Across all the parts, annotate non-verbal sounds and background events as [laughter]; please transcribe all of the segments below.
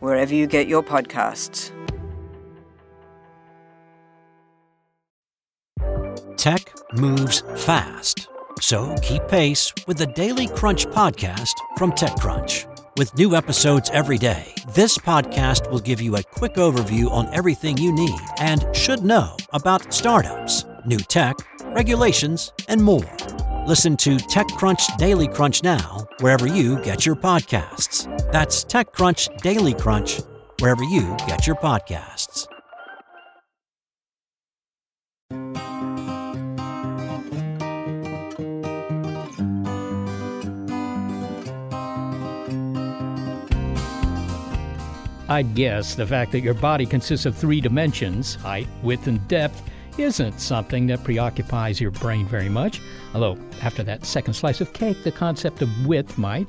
wherever you get your podcasts. Tech moves fast. So keep pace with the Daily Crunch podcast from TechCrunch. With new episodes every day, this podcast will give you a quick overview on everything you need and should know about startups, new tech, regulations, and more. Listen to TechCrunch Daily Crunch now, wherever you get your podcasts. That's TechCrunch Daily Crunch, wherever you get your podcasts. I'd guess the fact that your body consists of three dimensions height, width, and depth isn't something that preoccupies your brain very much. Although, after that second slice of cake, the concept of width might.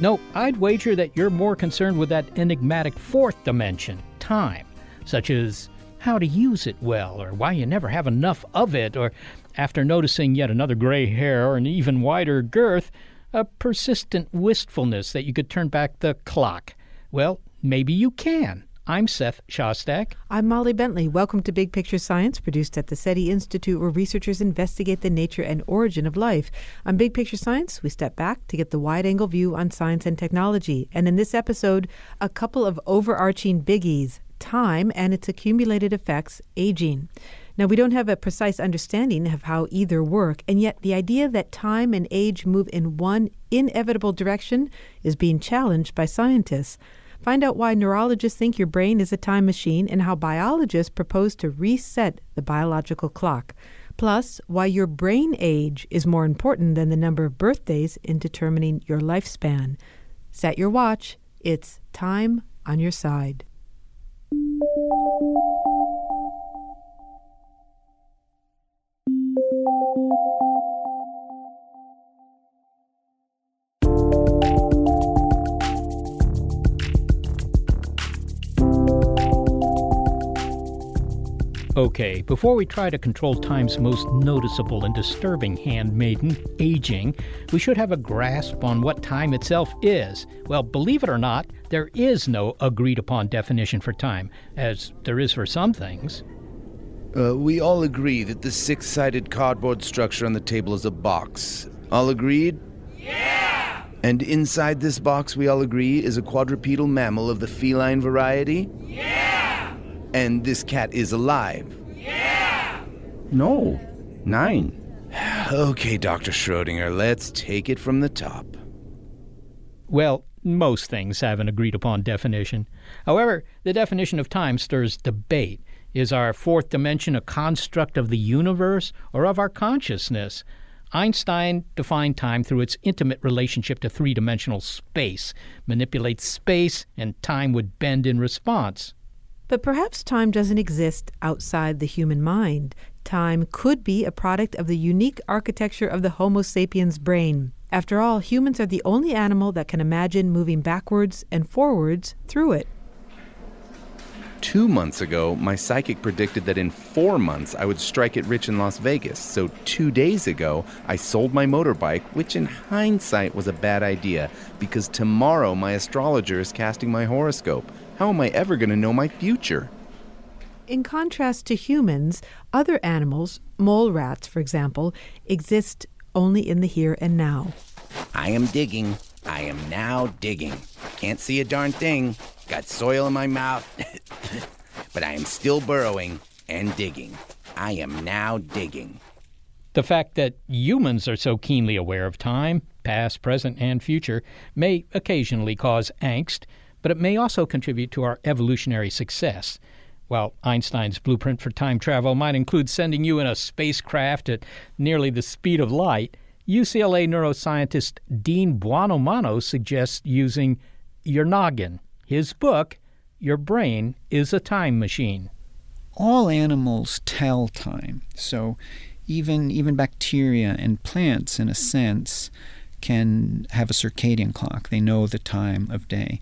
No, I'd wager that you're more concerned with that enigmatic fourth dimension, time, such as how to use it well, or why you never have enough of it, or after noticing yet another gray hair or an even wider girth, a persistent wistfulness that you could turn back the clock. Well, maybe you can. I'm Seth Shostak. I'm Molly Bentley. Welcome to Big Picture Science, produced at the SETI Institute, where researchers investigate the nature and origin of life. On Big Picture Science, we step back to get the wide angle view on science and technology. And in this episode, a couple of overarching biggies time and its accumulated effects, aging. Now, we don't have a precise understanding of how either work, and yet the idea that time and age move in one inevitable direction is being challenged by scientists. Find out why neurologists think your brain is a time machine and how biologists propose to reset the biological clock. Plus, why your brain age is more important than the number of birthdays in determining your lifespan. Set your watch. It's time on your side. Okay, before we try to control time's most noticeable and disturbing handmaiden, aging, we should have a grasp on what time itself is. Well, believe it or not, there is no agreed upon definition for time, as there is for some things. Uh, we all agree that the six sided cardboard structure on the table is a box. All agreed? Yeah! And inside this box, we all agree, is a quadrupedal mammal of the feline variety? Yeah! And this cat is alive? Yeah! No. Nine. okay, Dr. Schrodinger, let's take it from the top. Well, most things have an agreed upon definition. However, the definition of time stirs debate. Is our fourth dimension a construct of the universe or of our consciousness? Einstein defined time through its intimate relationship to three dimensional space, manipulates space, and time would bend in response. But perhaps time doesn't exist outside the human mind. Time could be a product of the unique architecture of the Homo sapiens brain. After all, humans are the only animal that can imagine moving backwards and forwards through it. Two months ago, my psychic predicted that in four months I would strike it rich in Las Vegas. So, two days ago, I sold my motorbike, which in hindsight was a bad idea because tomorrow my astrologer is casting my horoscope. How am I ever going to know my future? In contrast to humans, other animals, mole rats for example, exist only in the here and now. I am digging. I am now digging. Can't see a darn thing. Got soil in my mouth. [laughs] but I am still burrowing and digging. I am now digging. The fact that humans are so keenly aware of time, past, present, and future, may occasionally cause angst but it may also contribute to our evolutionary success. While Einstein's blueprint for time travel might include sending you in a spacecraft at nearly the speed of light, UCLA neuroscientist Dean Buonomano suggests using your noggin. His book, your brain is a time machine. All animals tell time. So even even bacteria and plants in a sense can have a circadian clock. They know the time of day.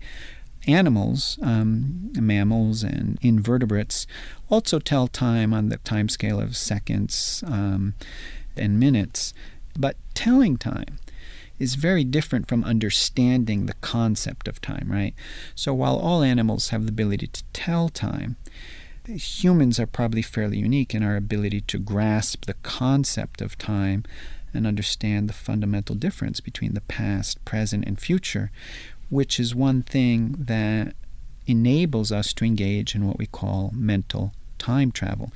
Animals, um, mammals, and invertebrates also tell time on the time scale of seconds um, and minutes. But telling time is very different from understanding the concept of time, right? So while all animals have the ability to tell time, humans are probably fairly unique in our ability to grasp the concept of time and understand the fundamental difference between the past, present, and future, which is one thing that enables us to engage in what we call mental time travel.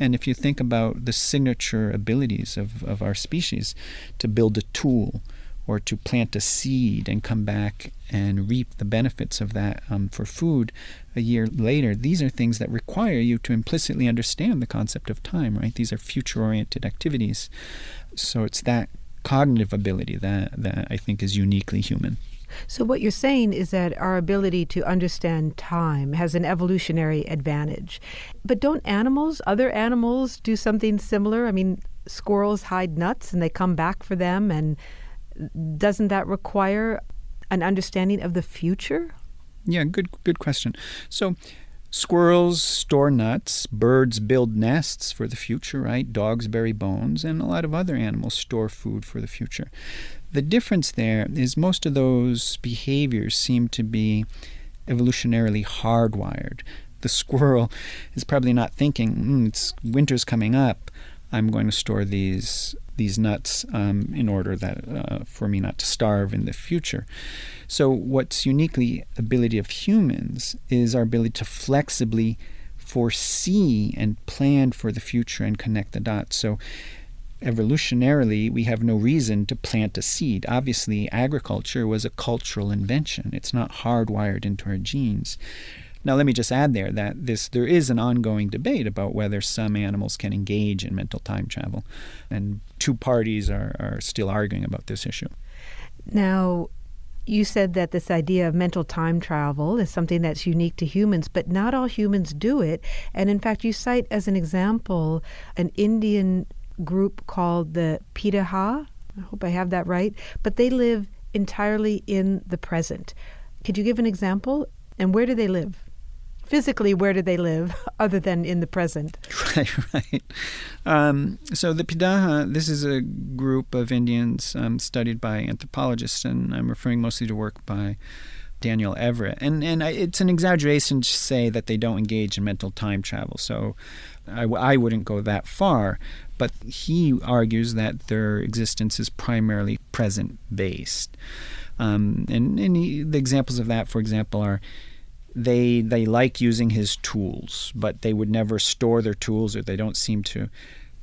And if you think about the signature abilities of, of our species to build a tool or to plant a seed and come back and reap the benefits of that um, for food a year later, these are things that require you to implicitly understand the concept of time, right? These are future oriented activities. So it's that cognitive ability that, that I think is uniquely human. So, what you're saying is that our ability to understand time has an evolutionary advantage. But don't animals, other animals, do something similar? I mean, squirrels hide nuts and they come back for them, and doesn't that require an understanding of the future? Yeah, good good question. So Squirrels store nuts, birds build nests for the future, right? Dogs bury bones, and a lot of other animals store food for the future. The difference there is most of those behaviors seem to be evolutionarily hardwired. The squirrel is probably not thinking, mm, it's winter's coming up. I'm going to store these these nuts um, in order that uh, for me not to starve in the future. So what's uniquely the ability of humans is our ability to flexibly foresee and plan for the future and connect the dots. So evolutionarily, we have no reason to plant a seed. Obviously, agriculture was a cultural invention. It's not hardwired into our genes. Now, let me just add there that this there is an ongoing debate about whether some animals can engage in mental time travel, and two parties are, are still arguing about this issue. Now, you said that this idea of mental time travel is something that's unique to humans, but not all humans do it. And in fact, you cite as an example an Indian group called the Piraha. I hope I have that right. But they live entirely in the present. Could you give an example? And where do they live? Physically, where do they live [laughs] other than in the present? [laughs] Right, right. Um, so the Piraha, this is a group of Indians um, studied by anthropologists, and I'm referring mostly to work by Daniel Everett. And and I, it's an exaggeration to say that they don't engage in mental time travel. So I, I wouldn't go that far. But he argues that their existence is primarily present based. Um, and and he, the examples of that, for example, are they they like using his tools, but they would never store their tools, or they don't seem to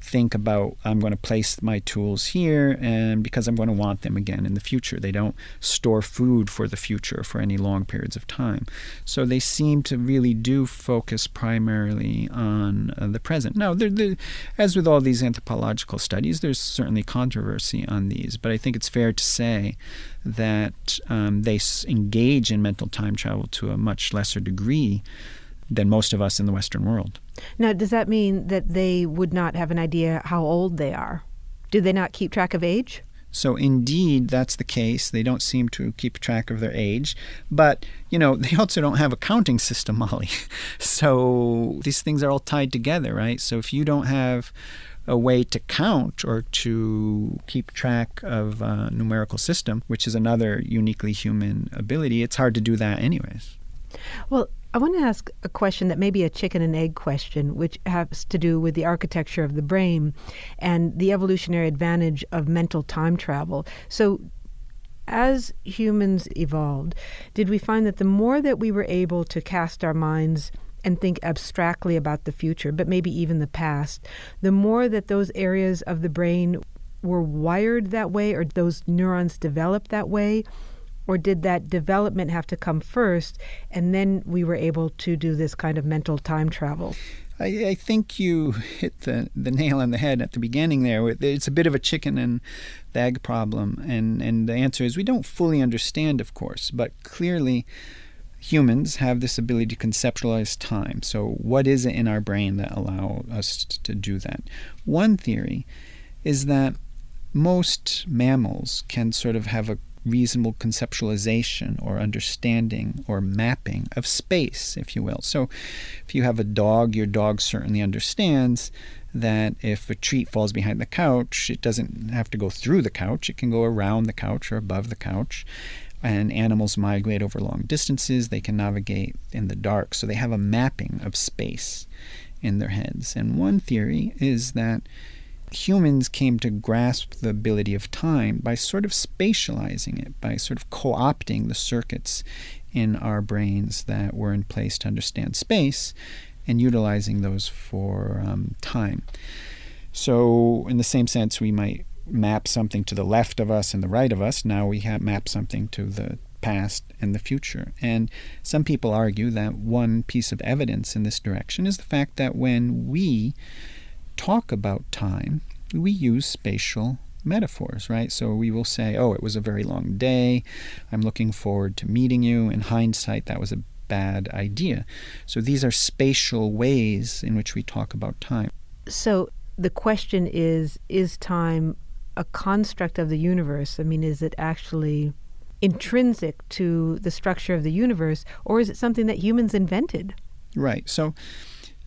think about I'm going to place my tools here and because I'm going to want them again in the future. They don't store food for the future for any long periods of time. So they seem to really do focus primarily on uh, the present. Now, they're, they're, as with all these anthropological studies, there's certainly controversy on these, but I think it's fair to say that um, they engage in mental time travel to a much lesser degree than most of us in the Western world. Now, does that mean that they would not have an idea how old they are? Do they not keep track of age? So, indeed, that's the case. They don't seem to keep track of their age. But, you know, [laughs] they also don't have a counting system, Molly. [laughs] so, these things are all tied together, right? So, if you don't have a way to count or to keep track of a numerical system, which is another uniquely human ability, it's hard to do that, anyways. Well, I want to ask a question that may be a chicken and egg question, which has to do with the architecture of the brain and the evolutionary advantage of mental time travel. So, as humans evolved, did we find that the more that we were able to cast our minds and think abstractly about the future, but maybe even the past, the more that those areas of the brain were wired that way or those neurons developed that way? Or did that development have to come first and then we were able to do this kind of mental time travel? I, I, think you hit the, the nail on the head at the beginning there. It's a bit of a chicken and egg problem. And, and the answer is we don't fully understand, of course, but clearly humans have this ability to conceptualize time. So, what is it in our brain that allow us to do that? One theory is that most mammals can sort of have a reasonable conceptualization or understanding or mapping of space, if you will. So, if you have a dog, your dog certainly understands that if a treat falls behind the couch, it doesn't have to go through the couch, it can go around the couch or above the couch. And animals migrate over long distances, they can navigate in the dark. So, they have a mapping of space in their heads. And one theory is that humans came to grasp the ability of time by sort of spatializing it, by sort of co opting the circuits in our brains that were in place to understand space and utilizing those for um, time. So, in the same sense, we might map something to the left of us and the right of us. Now we have map something to the past and the future. And some people argue that one piece of evidence in this direction is the fact that when we talk about time, we use spatial metaphors, right? So we will say, oh, it was a very long day. I'm looking forward to meeting you. In hindsight, that was a bad idea. So these are spatial ways in which we talk about time. So the question is is time a construct of the universe? I mean, is it actually intrinsic to the structure of the universe, or is it something that humans invented? Right. So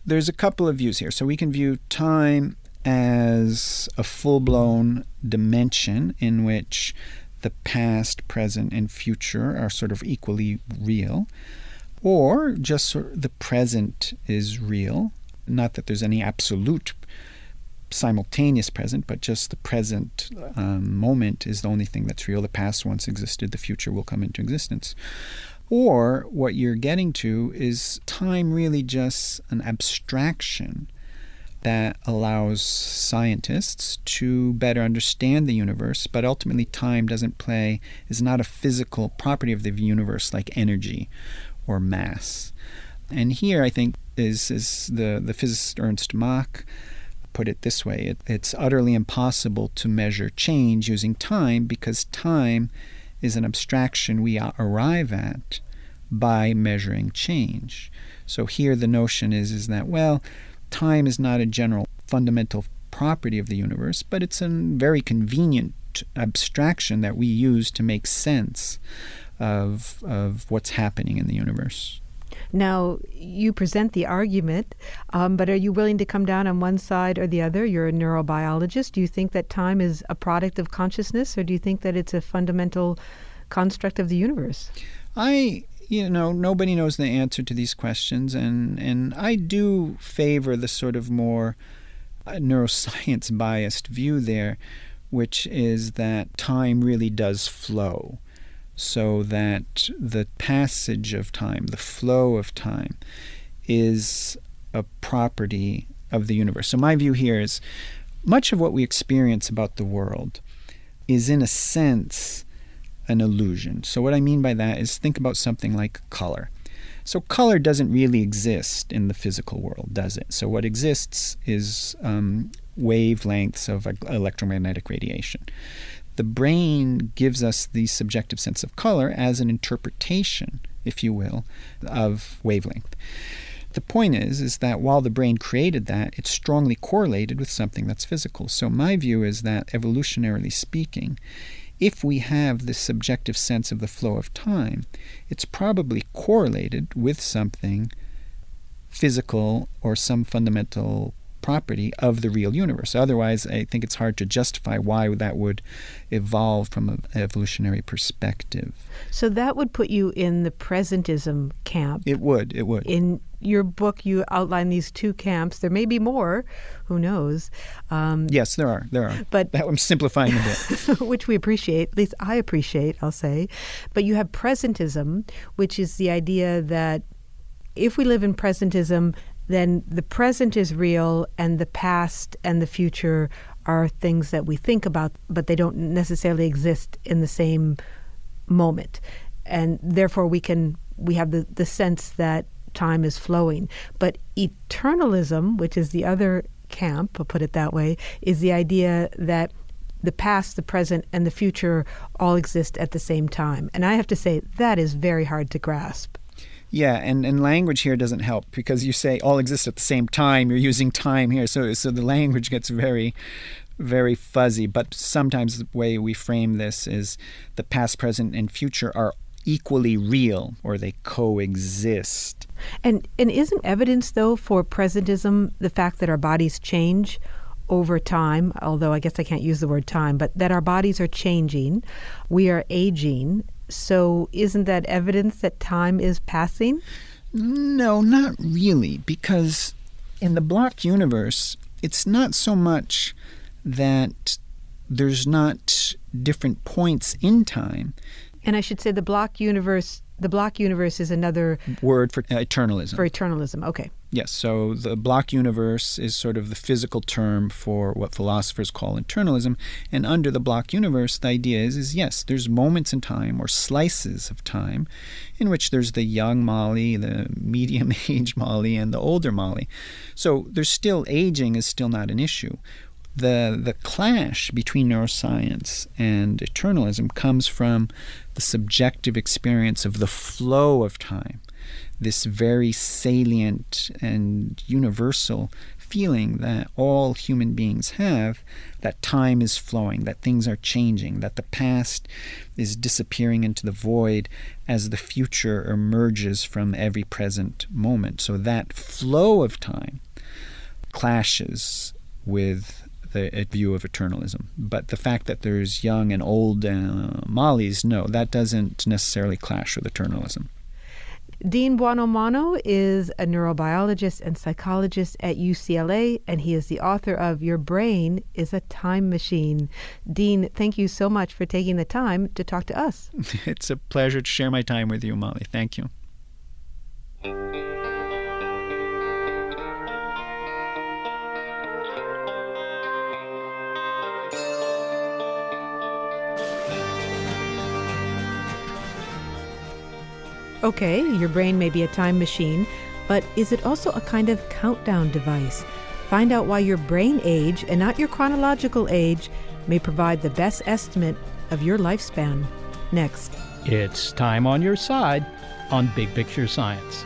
there's a couple of views here. So we can view time as a full blown dimension in which the past, present, and future are sort of equally real, or just sort of the present is real. Not that there's any absolute simultaneous present, but just the present um, moment is the only thing that's real. The past once existed, the future will come into existence. Or what you're getting to is time really just an abstraction that allows scientists to better understand the universe, but ultimately time doesn't play, is not a physical property of the universe like energy or mass. And here I think is, is the, the physicist Ernst Mach put it this way it, it's utterly impossible to measure change using time because time is an abstraction we arrive at by measuring change. So here the notion is is that well, time is not a general fundamental property of the universe, but it's a very convenient abstraction that we use to make sense of of what's happening in the universe. Now, you present the argument, um, but are you willing to come down on one side or the other? You're a neurobiologist. Do you think that time is a product of consciousness, or do you think that it's a fundamental construct of the universe? I you know nobody knows the answer to these questions and and I do favor the sort of more uh, neuroscience biased view there which is that time really does flow so that the passage of time the flow of time is a property of the universe so my view here is much of what we experience about the world is in a sense an illusion. So, what I mean by that is think about something like color. So, color doesn't really exist in the physical world, does it? So, what exists is um, wavelengths of electromagnetic radiation. The brain gives us the subjective sense of color as an interpretation, if you will, of wavelength. The point is, is that while the brain created that, it's strongly correlated with something that's physical. So my view is that evolutionarily speaking, if we have this subjective sense of the flow of time, it's probably correlated with something physical or some fundamental property of the real universe. Otherwise, I think it's hard to justify why that would evolve from an evolutionary perspective. So that would put you in the presentism camp. It would. It would. In your book, you outline these two camps. There may be more. Who knows? Um, yes, there are. There are. But that, I'm simplifying a bit, [laughs] which we appreciate. At least I appreciate. I'll say. But you have presentism, which is the idea that if we live in presentism, then the present is real, and the past and the future are things that we think about, but they don't necessarily exist in the same moment, and therefore we can we have the, the sense that time is flowing. But eternalism, which is the other camp, I'll put it that way, is the idea that the past, the present, and the future all exist at the same time. And I have to say, that is very hard to grasp. Yeah, and, and language here doesn't help because you say all exist at the same time. You're using time here, so so the language gets very very fuzzy. But sometimes the way we frame this is the past, present, and future are equally real or they coexist. And and isn't evidence though for presentism the fact that our bodies change over time, although I guess I can't use the word time, but that our bodies are changing, we are aging. So isn't that evidence that time is passing? No, not really, because in the block universe, it's not so much that there's not different points in time. And I should say the block universe the block universe is another word for uh, eternalism. For eternalism, okay. Yes, so the block universe is sort of the physical term for what philosophers call eternalism, and under the block universe, the idea is, is yes, there's moments in time or slices of time in which there's the young Molly, the [laughs] medium age Molly, and the older Molly. So there's still aging is still not an issue the the clash between neuroscience and eternalism comes from the subjective experience of the flow of time, this very salient and universal feeling that all human beings have that time is flowing, that things are changing, that the past is disappearing into the void as the future emerges from every present moment. So that flow of time clashes with the view of eternalism. But the fact that there's young and old uh, Mollies, no, that doesn't necessarily clash with eternalism. Dean Buonomano is a neurobiologist and psychologist at UCLA, and he is the author of Your Brain is a Time Machine. Dean, thank you so much for taking the time to talk to us. [laughs] it's a pleasure to share my time with you, Molly. Thank you. Okay, your brain may be a time machine, but is it also a kind of countdown device? Find out why your brain age and not your chronological age may provide the best estimate of your lifespan. Next. It's time on your side on Big Picture Science.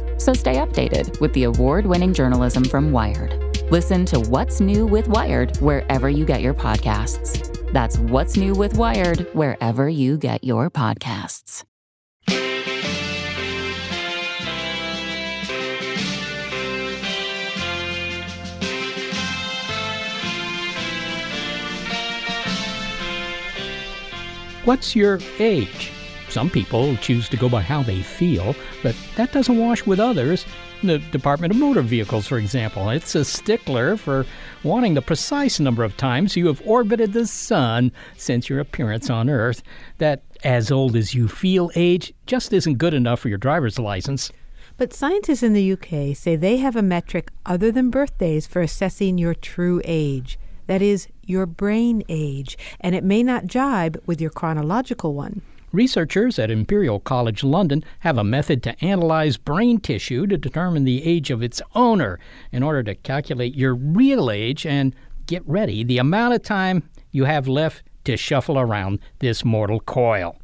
So stay updated with the award winning journalism from Wired. Listen to What's New with Wired wherever you get your podcasts. That's What's New with Wired wherever you get your podcasts. What's your age? Some people choose to go by how they feel, but that doesn't wash with others. The Department of Motor Vehicles, for example, it's a stickler for wanting the precise number of times you have orbited the sun since your appearance on Earth. That as old as you feel age just isn't good enough for your driver's license. But scientists in the UK say they have a metric other than birthdays for assessing your true age. That is, your brain age, and it may not jibe with your chronological one. Researchers at Imperial College London have a method to analyze brain tissue to determine the age of its owner in order to calculate your real age and get ready the amount of time you have left to shuffle around this mortal coil.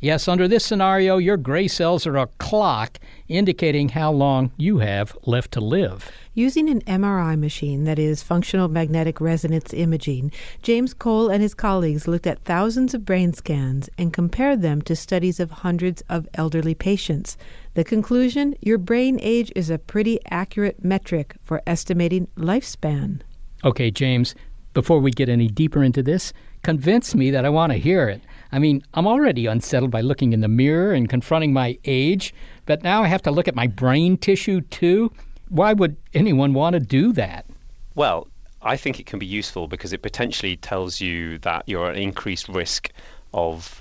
Yes, under this scenario, your gray cells are a clock indicating how long you have left to live. Using an MRI machine, that is, functional magnetic resonance imaging, James Cole and his colleagues looked at thousands of brain scans and compared them to studies of hundreds of elderly patients. The conclusion your brain age is a pretty accurate metric for estimating lifespan. Okay, James, before we get any deeper into this, convince me that I want to hear it. I mean, I'm already unsettled by looking in the mirror and confronting my age, but now I have to look at my brain tissue too. Why would anyone want to do that? Well, I think it can be useful because it potentially tells you that you're at increased risk of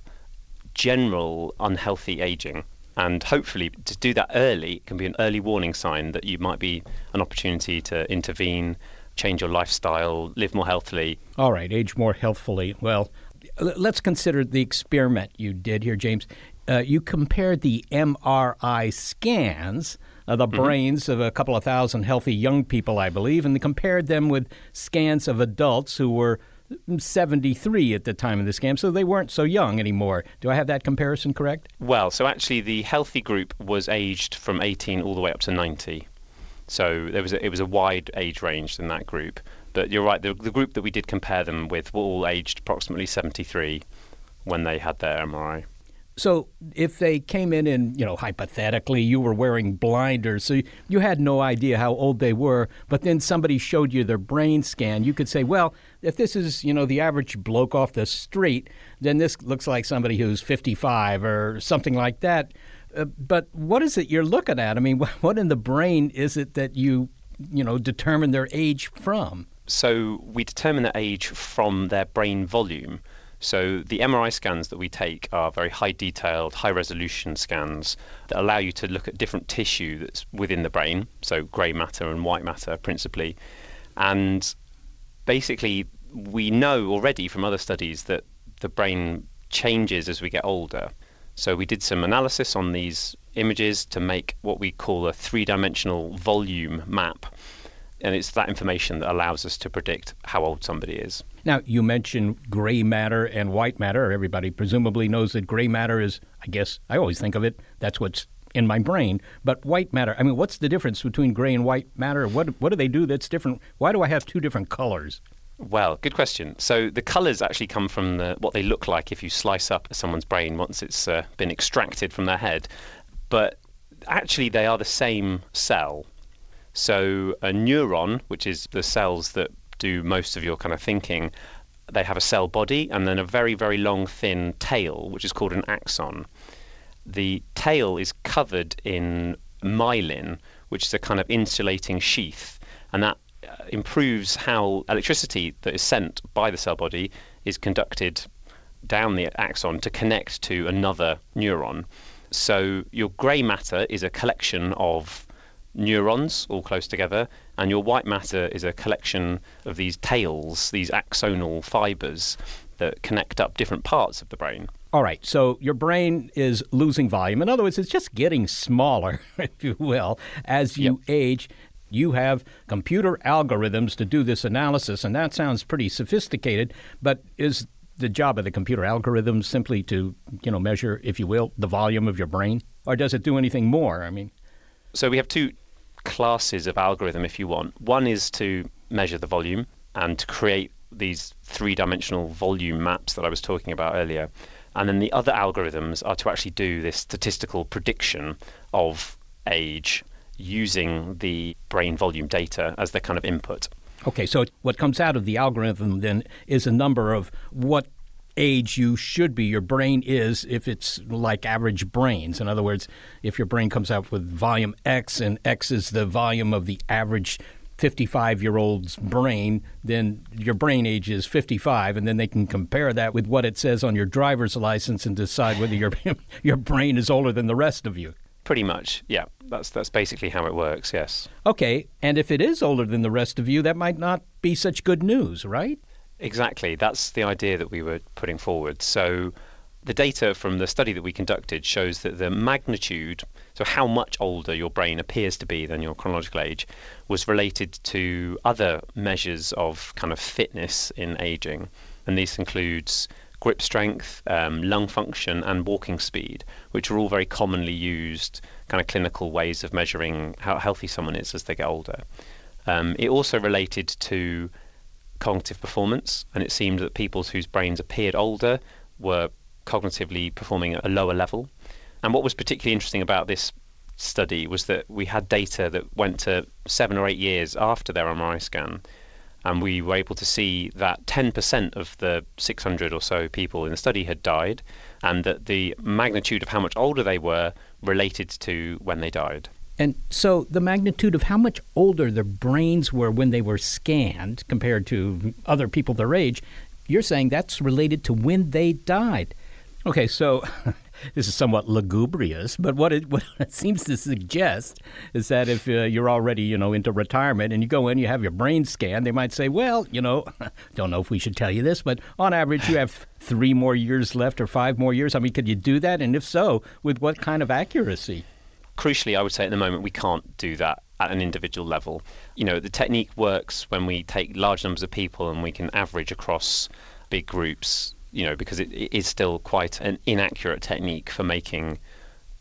general unhealthy aging. And hopefully, to do that early can be an early warning sign that you might be an opportunity to intervene, change your lifestyle, live more healthily. All right, age more healthfully. Well, let's consider the experiment you did here, James. Uh, you compared the MRI scans of the mm-hmm. brains of a couple of thousand healthy young people, I believe, and compared them with scans of adults who were 73 at the time of the scan, so they weren't so young anymore. Do I have that comparison correct? Well, so actually, the healthy group was aged from 18 all the way up to 90. So there was a, it was a wide age range in that group. But you're right, the, the group that we did compare them with were all aged approximately 73 when they had their MRI. So if they came in and, you know, hypothetically you were wearing blinders, so you had no idea how old they were, but then somebody showed you their brain scan, you could say, well, if this is, you know, the average bloke off the street, then this looks like somebody who's 55 or something like that. Uh, but what is it you're looking at? I mean, [laughs] what in the brain is it that you, you know, determine their age from? So we determine their age from their brain volume. So the MRI scans that we take are very high detailed, high resolution scans that allow you to look at different tissue that's within the brain, so grey matter and white matter principally. And basically, we know already from other studies that the brain changes as we get older. So we did some analysis on these images to make what we call a three dimensional volume map and it's that information that allows us to predict how old somebody is. Now, you mentioned gray matter and white matter. Everybody presumably knows that gray matter is, I guess, I always think of it, that's what's in my brain. But white matter, I mean, what's the difference between gray and white matter? What, what do they do that's different? Why do I have two different colors? Well, good question. So the colours actually come from the, what they look like if you slice up someone's brain once it's uh, been extracted from their head. But actually, they are the same cell. So a neuron, which is the cells that do most of your kind of thinking, they have a cell body and then a very, very long, thin tail, which is called an axon. The tail is covered in myelin, which is a kind of insulating sheath, and that improves how electricity that is sent by the cell body is conducted down the axon to connect to another neuron. So your grey matter is a collection of neurons all close together, and your white matter is a collection of these tails, these axonal fibers that connect up different parts of the brain. All right, so your brain is losing volume. In other words, it's just getting smaller, [laughs] if you will, as you yep. age. You have computer algorithms to do this analysis, and that sounds pretty sophisticated, but is the job of the computer algorithms simply to, you know, measure, if you will, the volume of your brain? Or does it do anything more? I mean, so we have two classes of algorithm if you want. One is to measure the volume and to create these three dimensional volume maps that I was talking about earlier. And then the other algorithms are to actually do this statistical prediction of age using the brain volume data as the kind of input. Okay, so what comes out of the algorithm then is a number of what age you should be, your brain is if it's like average brains. In other words, if your brain comes out with volume X and X is the volume of the average 55 year old's brain, then your brain age is 55, and then they can compare that with what it says on your driver's license and decide whether your, [laughs] your brain is older than the rest of you. Pretty much, yeah. That's that's basically how it works. Yes. Okay, and if it is older than the rest of you, that might not be such good news, right? Exactly. That's the idea that we were putting forward. So the data from the study that we conducted shows that the magnitude, so how much older your brain appears to be than your chronological age, was related to other measures of kind of fitness in aging. And this includes grip strength, um, lung function, and walking speed, which are all very commonly used kind of clinical ways of measuring how healthy someone is as they get older. Um, it also related to cognitive performance, and it seemed that people whose brains appeared older were cognitively performing at a lower level. And what was particularly interesting about this study was that we had data that went to seven or eight years after their MRI scan. And we were able to see that 10% of the 600 or so people in the study had died, and that the magnitude of how much older they were related to when they died. And so the magnitude of how much older their brains were when they were scanned compared to other people their age, you're saying that's related to when they died. Okay, so [laughs] this is somewhat lugubrious, but what it, [laughs] what it seems to suggest is that if uh, you're already, you know, into retirement and you go in, you have your brain scanned, they might say, well, you know, [laughs] don't know if we should tell you this, but on average, you have [laughs] three more years left or five more years. I mean, could you do that? And if so, with what kind of accuracy? Crucially, I would say at the moment we can't do that at an individual level. You know, the technique works when we take large numbers of people and we can average across big groups you know, because it, it is still quite an inaccurate technique for making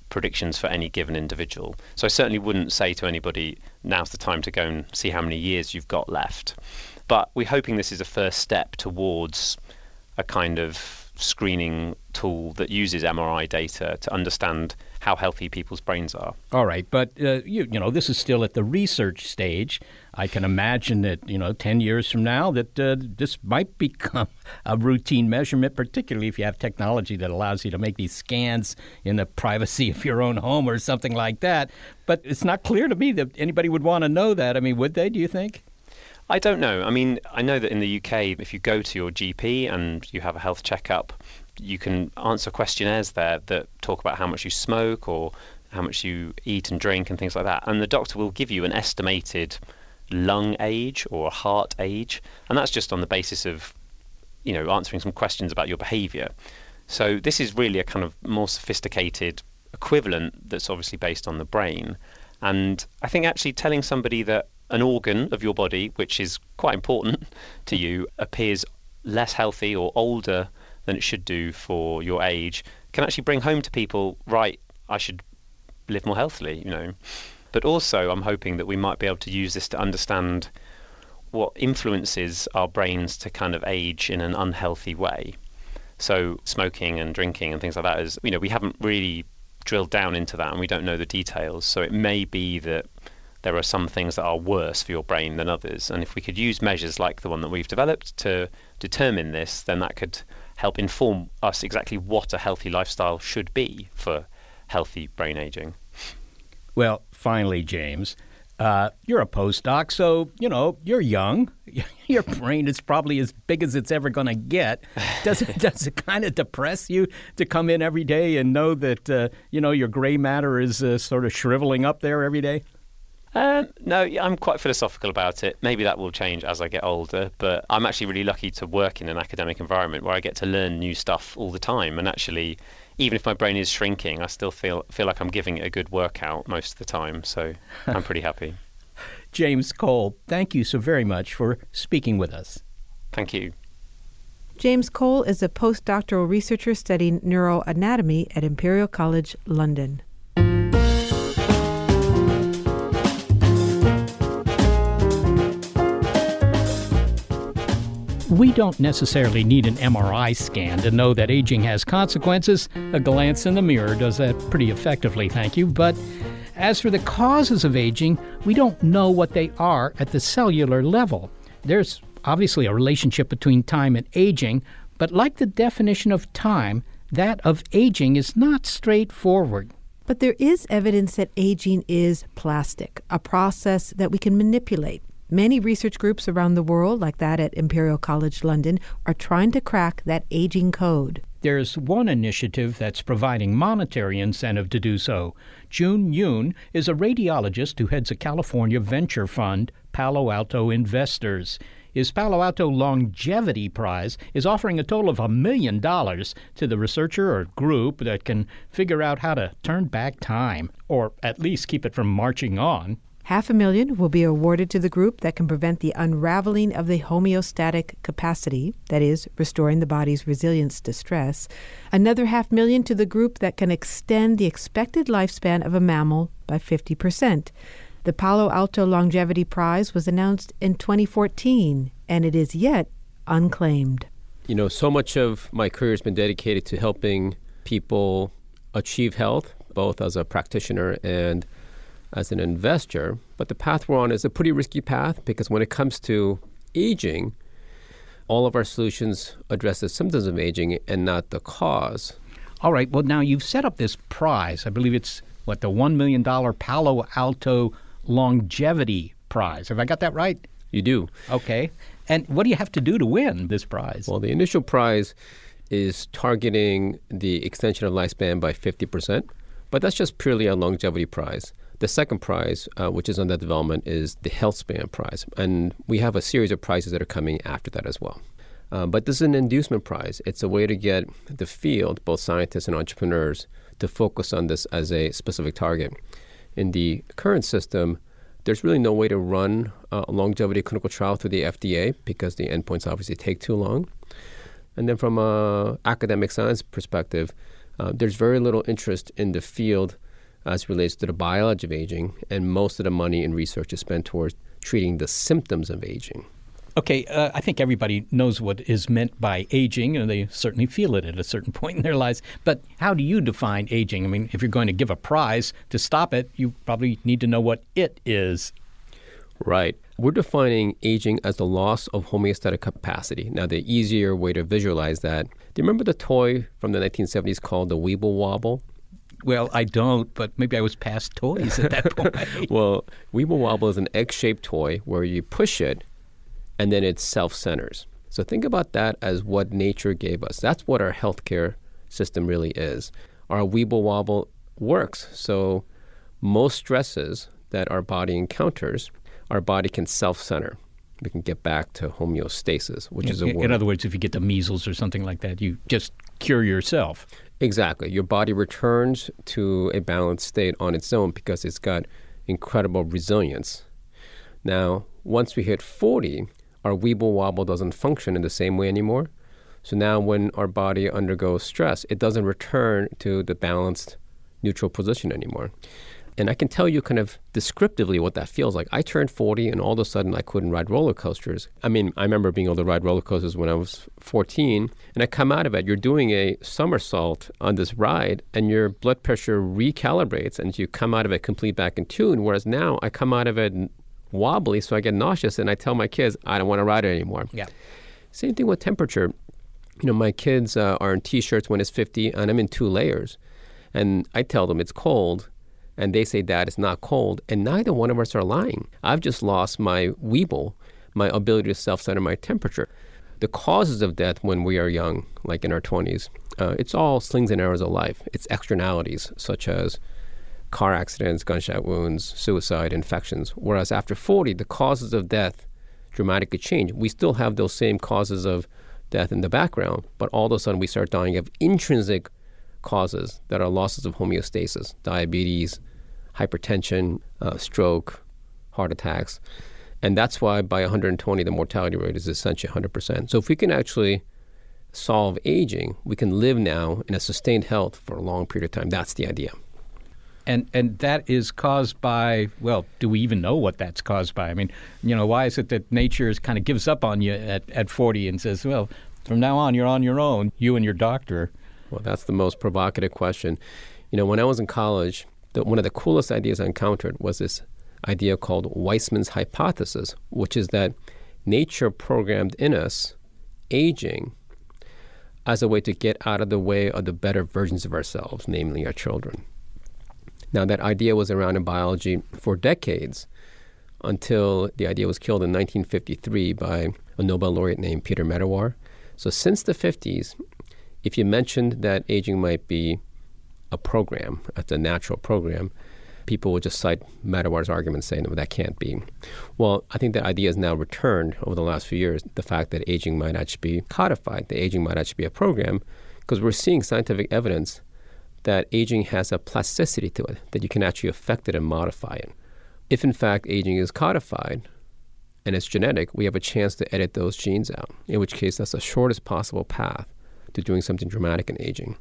predictions for any given individual. So I certainly wouldn't say to anybody, now's the time to go and see how many years you've got left. But we're hoping this is a first step towards a kind of screening tool that uses MRI data to understand how healthy people's brains are. All right, but uh, you, you know this is still at the research stage. I can imagine that you know ten years from now that uh, this might become [laughs] a routine measurement, particularly if you have technology that allows you to make these scans in the privacy of your own home or something like that. But it's not clear to me that anybody would want to know that. I mean, would they? Do you think? I don't know. I mean, I know that in the UK, if you go to your GP and you have a health checkup, you can answer questionnaires there that talk about how much you smoke or how much you eat and drink and things like that. And the doctor will give you an estimated lung age or heart age, and that's just on the basis of, you know, answering some questions about your behaviour. So this is really a kind of more sophisticated equivalent that's obviously based on the brain. And I think actually telling somebody that an organ of your body, which is quite important [laughs] to you, appears less healthy or older than it should do for your age, can actually bring home to people, right, I should live more healthily, you know. But also, I'm hoping that we might be able to use this to understand what influences our brains to kind of age in an unhealthy way. So, smoking and drinking and things like that is, you know, we haven't really drilled down into that and we don't know the details. So, it may be that there are some things that are worse for your brain than others. And if we could use measures like the one that we've developed to determine this, then that could help inform us exactly what a healthy lifestyle should be for healthy brain aging. Well, finally, James, uh, you're a postdoc, so you know you're young. [laughs] Your brain is probably as big as it's ever going to get. Does it [laughs] does it kind of depress you to come in every day and know that uh, you know your gray matter is uh, sort of shriveling up there every day? Um, no, I'm quite philosophical about it. Maybe that will change as I get older, but I'm actually really lucky to work in an academic environment where I get to learn new stuff all the time. And actually, even if my brain is shrinking, I still feel feel like I'm giving it a good workout most of the time. So I'm pretty happy. [laughs] James Cole, thank you so very much for speaking with us. Thank you. James Cole is a postdoctoral researcher studying neuroanatomy at Imperial College London. We don't necessarily need an MRI scan to know that aging has consequences. A glance in the mirror does that pretty effectively, thank you. But as for the causes of aging, we don't know what they are at the cellular level. There's obviously a relationship between time and aging, but like the definition of time, that of aging is not straightforward. But there is evidence that aging is plastic, a process that we can manipulate. Many research groups around the world, like that at Imperial College London, are trying to crack that aging code. There's one initiative that's providing monetary incentive to do so. Joon Yun is a radiologist who heads a California venture fund, Palo Alto Investors. His Palo Alto Longevity Prize is offering a total of a million dollars to the researcher or group that can figure out how to turn back time, or at least keep it from marching on. Half a million will be awarded to the group that can prevent the unraveling of the homeostatic capacity, that is, restoring the body's resilience to stress. Another half million to the group that can extend the expected lifespan of a mammal by 50%. The Palo Alto Longevity Prize was announced in 2014, and it is yet unclaimed. You know, so much of my career has been dedicated to helping people achieve health, both as a practitioner and as an investor. But the path we're on is a pretty risky path because when it comes to aging, all of our solutions address the symptoms of aging and not the cause. All right. Well, now you've set up this prize. I believe it's what the one million dollar Palo Alto Longevity Prize. Have I got that right? You do. Okay. And what do you have to do to win this prize? Well, the initial prize is targeting the extension of lifespan by 50%, but that's just purely a longevity prize. The second prize, uh, which is under development, is the Health Span Prize. And we have a series of prizes that are coming after that as well. Um, but this is an inducement prize. It's a way to get the field, both scientists and entrepreneurs, to focus on this as a specific target. In the current system, there's really no way to run a longevity clinical trial through the FDA because the endpoints obviously take too long. And then from an academic science perspective, uh, there's very little interest in the field as relates to the biology of aging, and most of the money in research is spent towards treating the symptoms of aging. Okay, uh, I think everybody knows what is meant by aging, and they certainly feel it at a certain [laughs] point in their lives. But how do you define aging? I mean, if you're going to give a prize to stop it, you probably need to know what it is. Right. We're defining aging as the loss of homeostatic capacity. Now, the easier way to visualize that, do you remember the toy from the 1970s called the Weeble Wobble? Well, I don't, but maybe I was past toys at that [laughs] point. well, Weeble Wobble is an egg shaped toy where you push it and then it self centers. So think about that as what nature gave us. That's what our healthcare system really is. Our Weeble Wobble works. So most stresses that our body encounters, our body can self center. We can get back to homeostasis, which in, is a word. In other words, if you get the measles or something like that, you just cure yourself. Exactly. Your body returns to a balanced state on its own because it's got incredible resilience. Now, once we hit 40, our Weeble Wobble doesn't function in the same way anymore. So now, when our body undergoes stress, it doesn't return to the balanced neutral position anymore. And I can tell you kind of descriptively what that feels like. I turned 40 and all of a sudden I couldn't ride roller coasters. I mean, I remember being able to ride roller coasters when I was 14 and I come out of it. You're doing a somersault on this ride and your blood pressure recalibrates and you come out of it complete back in tune. Whereas now I come out of it wobbly, so I get nauseous and I tell my kids, I don't want to ride it anymore. Yeah. Same thing with temperature. You know, my kids uh, are in t shirts when it's 50 and I'm in two layers. And I tell them it's cold and they say, Dad, it's not cold. And neither one of us are lying. I've just lost my Weeble, my ability to self center my temperature. The causes of death when we are young, like in our 20s, uh, it's all slings and arrows of life. It's externalities, such as car accidents, gunshot wounds, suicide, infections. Whereas after 40, the causes of death dramatically change. We still have those same causes of death in the background, but all of a sudden we start dying of intrinsic causes that are losses of homeostasis, diabetes, hypertension, uh, stroke, heart attacks. And that's why by 120, the mortality rate is essentially 100%. So if we can actually solve aging, we can live now in a sustained health for a long period of time. That's the idea. And and that is caused by well, do we even know what that's caused by? I mean, you know, why is it that nature is kind of gives up on you at, at 40 and says, well, from now on you're on your own, you and your doctor? Well, that's the most provocative question. You know, when I was in college, the, one of the coolest ideas I encountered was this idea called Weismann's hypothesis, which is that nature programmed in us aging as a way to get out of the way of the better versions of ourselves, namely our children. Now, that idea was around in biology for decades until the idea was killed in 1953 by a Nobel laureate named Peter Medawar. So, since the 50s, if you mentioned that aging might be a program, it's a natural program, people would just cite Medawar's argument saying that that can't be. Well, I think that idea has now returned over the last few years, the fact that aging might actually be codified, that aging might actually be a program, because we're seeing scientific evidence that aging has a plasticity to it, that you can actually affect it and modify it. If in fact aging is codified and it's genetic, we have a chance to edit those genes out, in which case that's the shortest possible path to doing something dramatic in aging.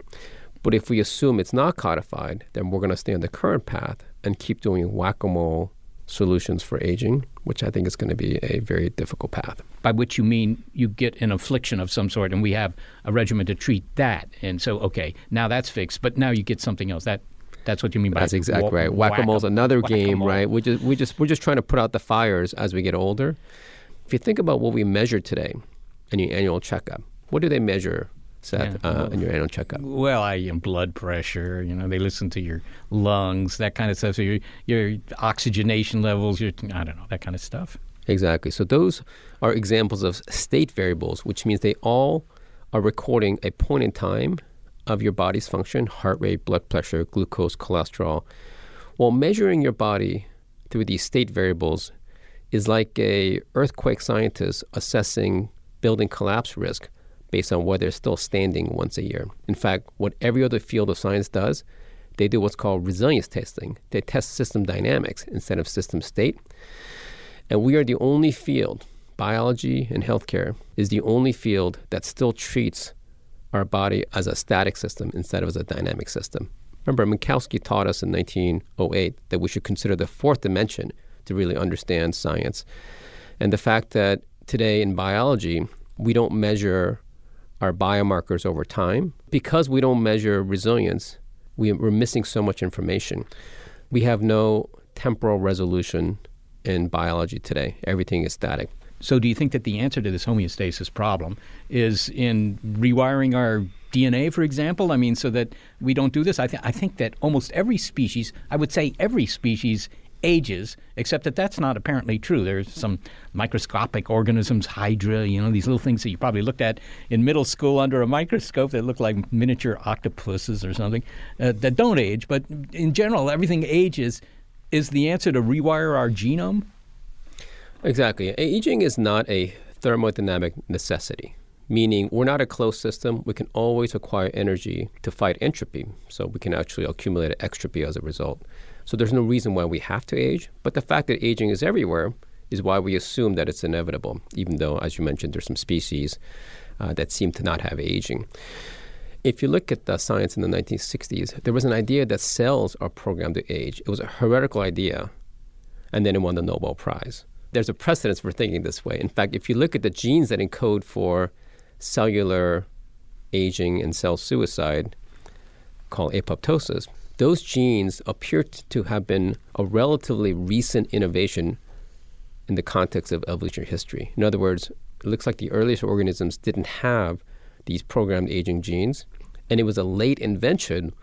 But if we assume it's not codified, then we're going to stay on the current path and keep doing whack a mole solutions for aging, which I think is going to be a very difficult path. By which you mean you get an affliction of some sort, and we have a regimen to treat that. And so, okay, now that's fixed, but now you get something else. That that's what you mean by that's exactly right. Whack a mole's another game, right? We just we just we're just trying to put out the fires as we get older. If you think about what we measure today in your annual checkup, what do they measure Seth, yeah. uh, in your annual checkup? Well, I know, blood pressure. You know, they listen to your lungs, that kind of stuff. So your your oxygenation levels, your I don't know that kind of stuff. Exactly. So those are examples of state variables, which means they all are recording a point in time of your body's function: heart rate, blood pressure, glucose, cholesterol. While measuring your body through these state variables is like a earthquake scientist assessing building collapse risk based on whether it's still standing once a year. In fact, what every other field of science does, they do what's called resilience testing. They test system dynamics instead of system state. And we are the only field, biology and healthcare is the only field that still treats our body as a static system instead of as a dynamic system. Remember, Minkowski taught us in 1908 that we should consider the fourth dimension to really understand science. And the fact that today in biology, we don't measure our biomarkers over time. Because we don't measure resilience, we, we're missing so much information. We have no temporal resolution in biology today. Everything is static. So, do you think that the answer to this homeostasis problem is in rewiring our DNA, for example? I mean, so that we don't do this? I, th- I think that almost every species, I would say every species, ages, except that that's not apparently true. There's some microscopic organisms, hydra, you know, these little things that you probably looked at in middle school under a microscope that look like miniature octopuses or something uh, that don't age. But in general, everything ages. Is the answer to rewire our genome? Exactly. Aging is not a thermodynamic necessity meaning we're not a closed system. We can always acquire energy to fight entropy, so we can actually accumulate extropy as a result. So there's no reason why we have to age, but the fact that aging is everywhere is why we assume that it's inevitable, even though, as you mentioned, there's some species uh, that seem to not have aging. If you look at the science in the 1960s, there was an idea that cells are programmed to age. It was a heretical idea, and then it won the Nobel Prize. There's a precedence for thinking this way. In fact, if you look at the genes that encode for cellular aging and cell suicide, called apoptosis, those genes appear to have been a relatively recent innovation in the context of evolutionary history. In other words, it looks like the earliest organisms didn't have these programmed aging genes, and it was a late invention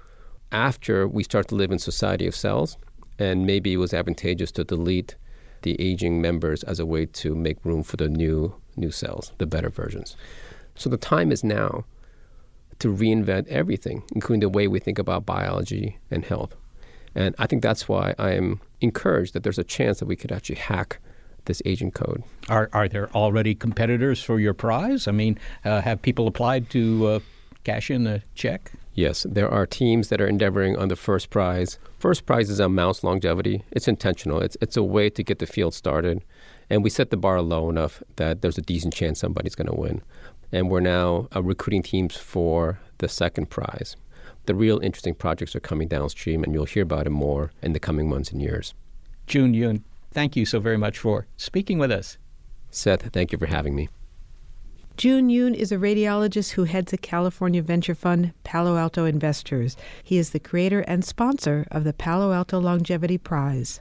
after we start to live in society of cells, and maybe it was advantageous to delete the aging members as a way to make room for the new new cells, the better versions. So the time is now to reinvent everything, including the way we think about biology and health. And I think that's why I'm encouraged that there's a chance that we could actually hack this aging code. Are, are there already competitors for your prize? I mean, uh, have people applied to uh, cash in the check? Yes, there are teams that are endeavoring on the first prize. First prize is on mouse longevity. It's intentional. It's it's a way to get the field started, and we set the bar low enough that there's a decent chance somebody's going to win and we're now uh, recruiting teams for the second prize. The real interesting projects are coming downstream, and you'll hear about it more in the coming months and years. Joon Yun, thank you so very much for speaking with us. Seth, thank you for having me. Joon Yun is a radiologist who heads a California venture fund, Palo Alto Investors. He is the creator and sponsor of the Palo Alto Longevity Prize.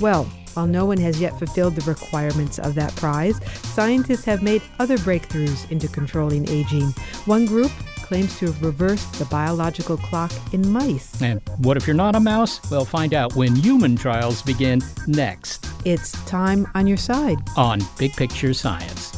Well, while no one has yet fulfilled the requirements of that prize, scientists have made other breakthroughs into controlling aging. One group claims to have reversed the biological clock in mice. And what if you're not a mouse? We'll find out when human trials begin next. It's time on your side on Big Picture Science.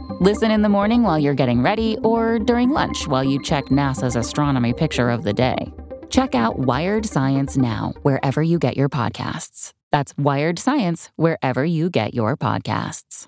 Listen in the morning while you're getting ready or during lunch while you check NASA's astronomy picture of the day. Check out Wired Science now, wherever you get your podcasts. That's Wired Science, wherever you get your podcasts.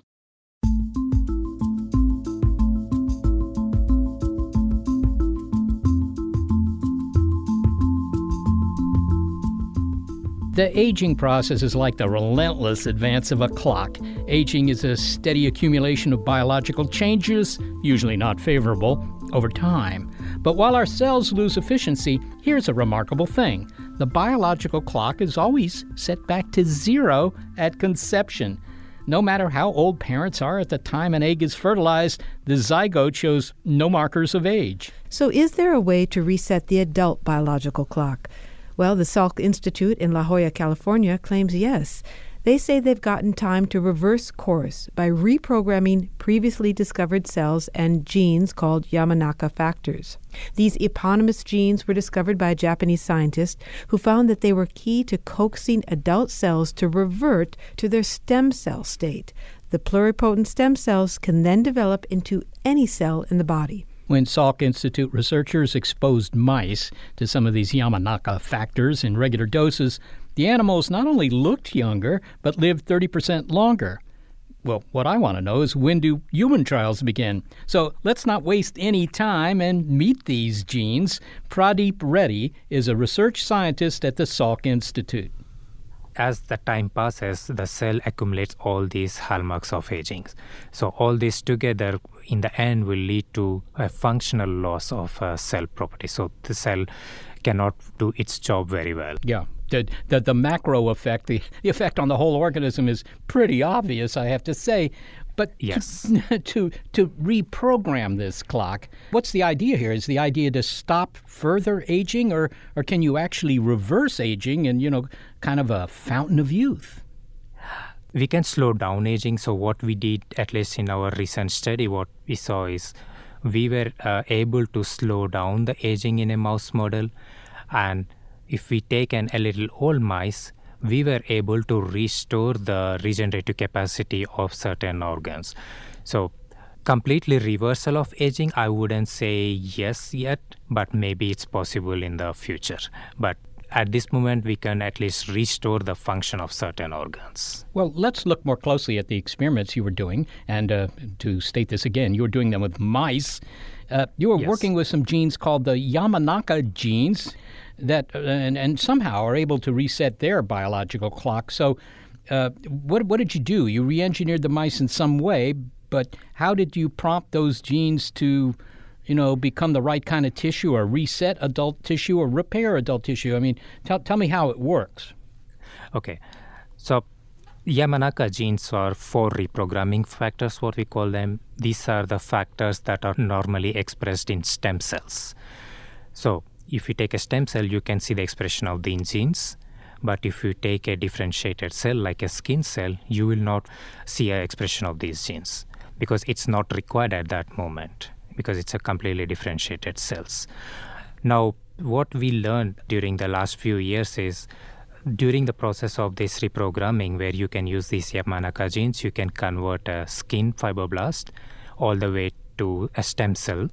The aging process is like the relentless advance of a clock. Aging is a steady accumulation of biological changes, usually not favorable, over time. But while our cells lose efficiency, here's a remarkable thing the biological clock is always set back to zero at conception. No matter how old parents are at the time an egg is fertilized, the zygote shows no markers of age. So, is there a way to reset the adult biological clock? Well, the Salk Institute in La Jolla, California claims yes. They say they've gotten time to reverse course by reprogramming previously discovered cells and genes called Yamanaka factors. These eponymous genes were discovered by a Japanese scientist who found that they were key to coaxing adult cells to revert to their stem cell state. The pluripotent stem cells can then develop into any cell in the body. When Salk Institute researchers exposed mice to some of these Yamanaka factors in regular doses, the animals not only looked younger, but lived 30% longer. Well, what I want to know is when do human trials begin? So let's not waste any time and meet these genes. Pradeep Reddy is a research scientist at the Salk Institute as the time passes, the cell accumulates all these hallmarks of aging. So all this together, in the end, will lead to a functional loss of uh, cell property. So the cell cannot do its job very well. Yeah. The, the, the macro effect, the, the effect on the whole organism is pretty obvious, I have to say. But yes. to, [laughs] to, to reprogram this clock, what's the idea here? Is the idea to stop further aging, or or can you actually reverse aging and you know kind of a fountain of youth? We can slow down aging. So what we did, at least in our recent study, what we saw is we were uh, able to slow down the aging in a mouse model, and if we take an, a little old mice we were able to restore the regenerative capacity of certain organs. So, completely reversal of aging, I wouldn't say yes yet, but maybe it's possible in the future. But at this moment, we can at least restore the function of certain organs. Well, let's look more closely at the experiments you were doing. And uh, to state this again, you were doing them with mice. Uh, you were yes. working with some genes called the Yamanaka genes that uh, and, and somehow are able to reset their biological clock. So, uh, what what did you do? You re-engineered the mice in some way, but how did you prompt those genes to, you know, become the right kind of tissue, or reset adult tissue, or repair adult tissue? I mean, tell tell me how it works. Okay, so Yamanaka genes are four reprogramming factors, what we call them. These are the factors that are normally expressed in stem cells. So, if you take a stem cell, you can see the expression of the genes. But if you take a differentiated cell like a skin cell, you will not see an expression of these genes because it's not required at that moment because it's a completely differentiated cells. Now, what we learned during the last few years is during the process of this reprogramming where you can use these Yamanaka genes, you can convert a skin fibroblast all the way to a stem cell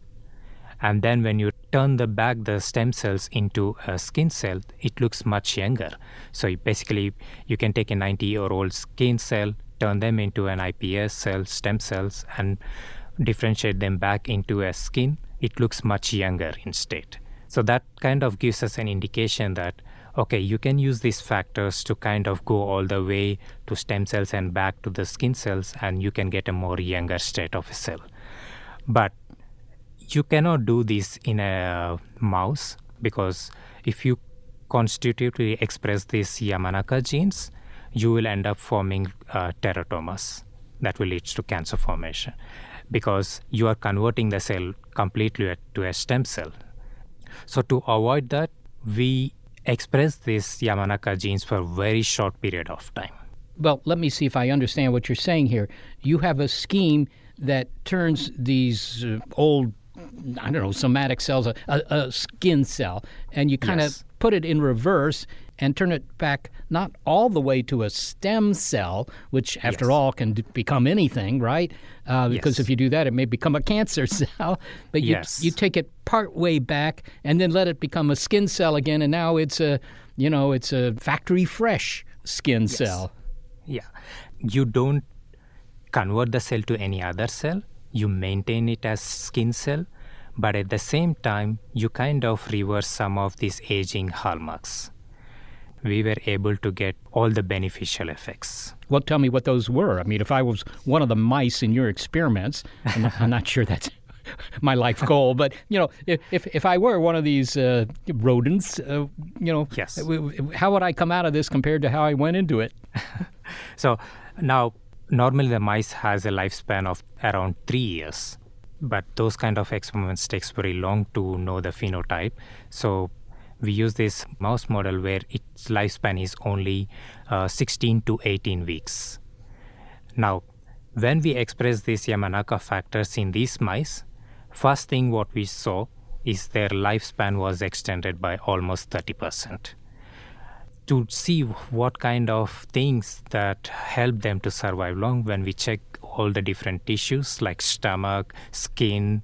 and then when you turn the back the stem cells into a skin cell it looks much younger. So basically you can take a 90 year old skin cell turn them into an ips cell stem cells and differentiate them back into a skin. It looks much younger in state so that kind of gives us an indication that okay you can use these factors to kind of go all the way to stem cells and back to the skin cells and you can get a more younger state of a cell. But you cannot do this in a mouse because if you constitutively express these Yamanaka genes, you will end up forming uh, teratomas that will lead to cancer formation because you are converting the cell completely to a stem cell. So to avoid that, we express these Yamanaka genes for a very short period of time. Well, let me see if I understand what you're saying here. You have a scheme that turns these uh, old I don't know, somatic cells, a, a, a skin cell, and you kind yes. of put it in reverse, and turn it back not all the way to a stem cell, which after Yes. all can d- become anything, right? Uh, because Yes. if you do that, it may become a [laughs] cancer cell. But you, Yes. you take it part way back and then let it become a skin cell again, and now it's a, you know, it's a factory fresh skin cell. Yeah. You don't convert the cell to any other cell. You maintain it as skin cell, but at the same time, you kind of reverse some of these aging hallmarks. We were able to get all the beneficial effects. Well, tell me what those were. I mean, if I was one of the mice in your experiments, I'm not, I'm not sure that's [laughs] my life goal, but you know, if if, I were one of these uh, rodents, uh, you know, Yes. how would I come out of this compared to how I went into it? [laughs] So now, normally the mice has a lifespan of around three years, but those kind of experiments takes very long to know the phenotype. So we use this mouse model where its lifespan is only uh, 16 to 18 weeks. Now, when we express these Yamanaka factors in these mice, first thing what we saw is their lifespan was extended by almost 30% to see what kind of things that help them to survive long when we check all the different tissues like stomach skin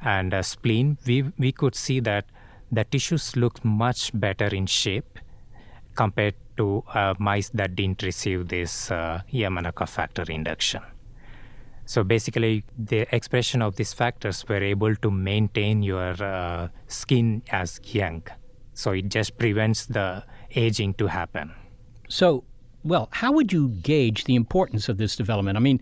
and uh, spleen we we could see that the tissues look much better in shape compared to uh, mice that didn't receive this uh, Yamanaka factor induction. So basically, the expression of these factors were able to maintain your uh, skin as young. So it just prevents the aging to happen. So, well, how would you gauge the importance of this development? I mean,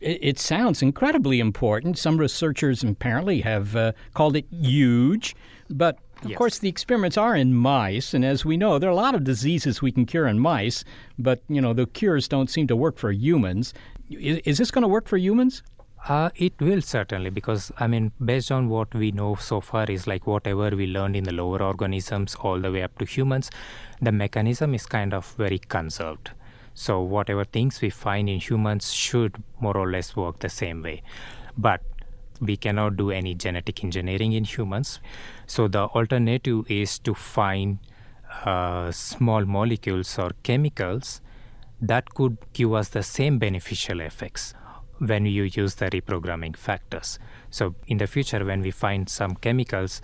it, it sounds incredibly important. Some researchers apparently have uh, called it huge, but of Yes. course, the experiments are in mice, and as we know, there are a lot of diseases we can cure in mice, but you know the cures don't seem to work for humans. Is, is this going to work for humans? Uh, it will certainly because I mean, based on what we know so far, is like whatever we learned in the lower organisms all the way up to humans, the mechanism is kind of very conserved. So whatever things we find in humans should more or less work the same way, but we cannot do any genetic engineering in humans. So the alternative is to find uh, small molecules or chemicals that could give us the same beneficial effects when you use the reprogramming factors. So in the future, when we find some chemicals,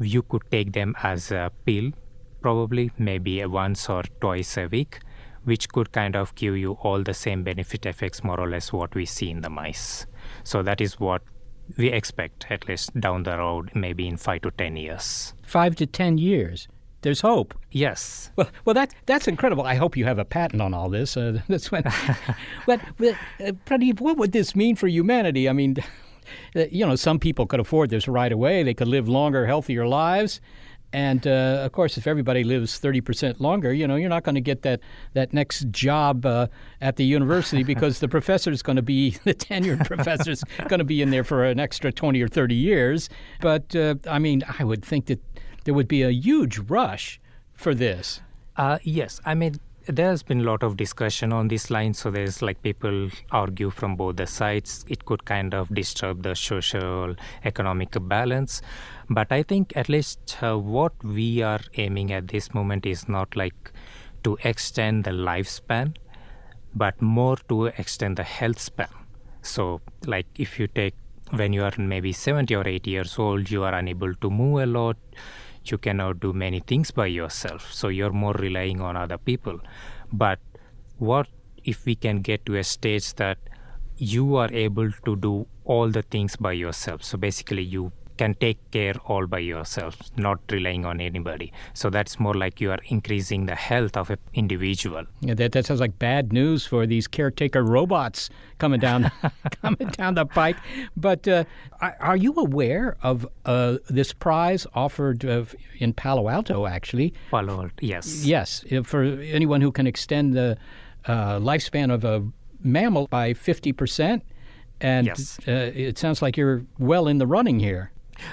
you could take them as a pill, probably maybe once or twice a week, which could kind of give you all the same benefit effects, more or less what we see in the mice. So that is what we expect, at least down the road, maybe in five to ten years. Five to ten years. There's hope. Yes. Well, well, that that's incredible. I hope you have a patent on all this. Uh, [laughs] that's when. but, but uh, Pradeep, what would this mean for humanity? I mean, [laughs] uh, you know, some people could afford this right away. They could live longer, healthier lives. And uh, of course, if everybody lives 30% longer, you know, you're not going to get that, that next job uh, at the university [laughs] because the professor is going to be, the tenured professor is going to be in there for an extra 20 or 30 years. But uh, I mean, I would think that there would be a huge rush for this. Uh, yes, I mean there has been a lot of discussion on this line. So there's like people argue from both the sides. It could kind of disturb the social economic balance. But I think at least uh, what we are aiming at this moment is not like to extend the lifespan, but more to extend the health span. So like if you take when you are maybe 70 or 80 years old, you are unable to move a lot you cannot do many things by yourself so you're more relying on other people. But what if we can get to a stage that you are able to do all the things by yourself? So basically you can take care all by yourself not relying on anybody. So that's more like you are increasing the health of an individual. Yeah, that, that sounds like bad news for these caretaker robots coming down [laughs] [laughs] coming down the pike but uh, are you aware of uh, this prize offered uh, in Palo Alto actually? Palo Alto yes. Yes for anyone who can extend the uh, lifespan of a mammal by 50% and yes. Uh, it sounds like you're well in the running here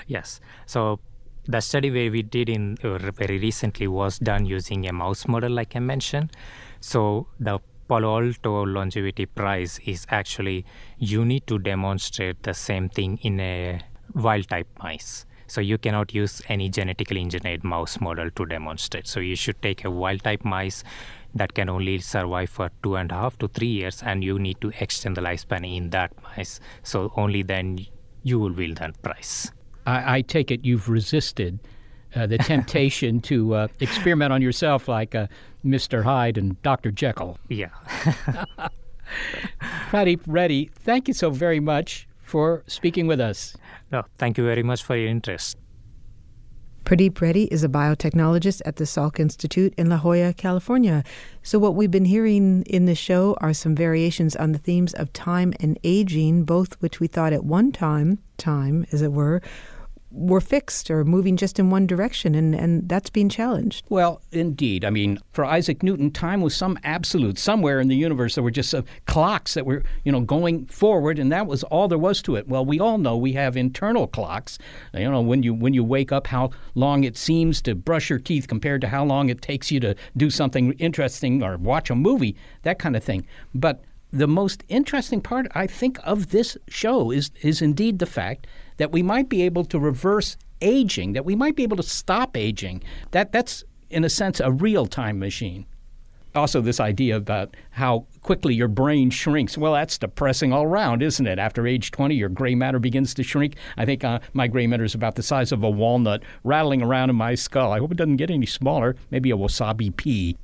Yes. So the study where we did in uh, very recently was done using a mouse model, like I mentioned. So the Palo Alto Longevity Prize is actually you need to demonstrate the same thing in a wild type mice. So you cannot use any genetically engineered mouse model to demonstrate. So you should take a wild type mice that can only survive for two and a half to three years, and you need to extend the lifespan in that mice. So only then you will win that prize. I, I take it you've resisted uh, the [laughs] temptation to uh, experiment on yourself like uh, Mr. Hyde and Dr. Jekyll. Yeah. [laughs] Pradeep Reddy, thank you so very much for speaking with us. No, thank you very much for your interest. Pradeep Reddy is a biotechnologist at the Salk Institute in La Jolla, California. So, what we've been hearing in this show are some variations on the themes of time and aging, both which we thought at one time, time as it were, were fixed or moving just in one direction, and, and that's being challenged. Well, indeed. I mean, for Isaac Newton, time was some absolute. Somewhere in the universe, there were just uh, clocks that were, you know, going forward, and that was all there was to it. Well, we all know we have internal clocks. You know, when you when you wake up, how long it seems to brush your teeth compared to how long it takes you to do something interesting or watch a movie, that kind of thing. But the most interesting part, I think, of this show is is indeed the fact that we might be able to reverse aging, that we might be able to stop aging. That that's in a sense a real time machine. Also, this idea about how quickly your brain shrinks. Well, that's depressing all around, isn't it? After age 20, your gray matter begins to shrink. I think uh, my gray matter is about the size of a walnut rattling around in my skull. I hope it doesn't get any smaller. Maybe a wasabi pea.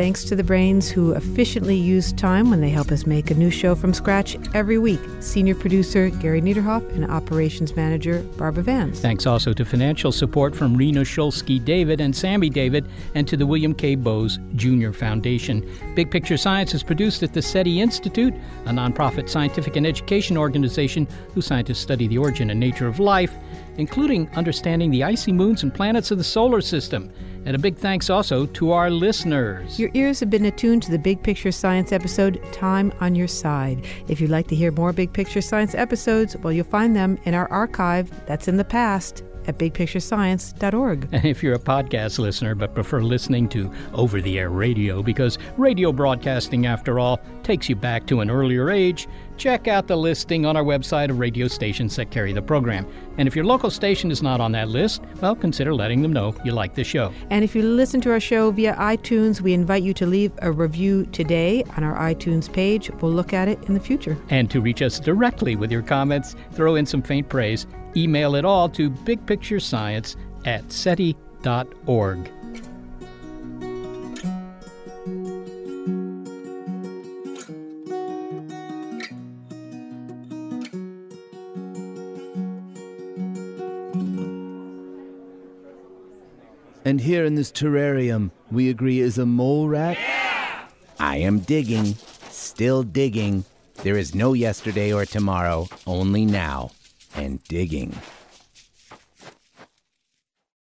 Thanks to the brains who efficiently use time when they help us make a new show from scratch every week. Senior producer Gary Niederhoff and operations manager Barbara Vance. Thanks also to financial support from Rena Shulsky David and Sammy David and to the William K. Bowes Jr. Foundation. Big Picture Science is produced at the SETI Institute, a nonprofit scientific and education organization whose scientists study the origin and nature of life, including understanding the icy moons and planets of the solar system. And a big thanks also to our listeners. Your ears have been attuned to the Big Picture Science episode, Time on Your Side. If you'd like to hear more Big Picture Science episodes, well, you'll find them in our archive that's in the past at bigpicturescience.org. And [laughs] if you're a podcast listener but prefer listening to over the air radio, because radio broadcasting, after all, takes you back to an earlier age, check out the listing on our website of radio stations that carry the program. And if your local station is not on that list, well, consider letting them know you like the show. And if you listen to our show via iTunes, we invite you to leave a review today on our iTunes page. We'll look at it in the future. And to reach us directly with your comments, throw in some faint praise. Email it all to bigpicturescience at SETI.org. And here in this terrarium, we agree is a mole rat? Yeah! I am digging, still digging. There is no yesterday or tomorrow, only now, and digging.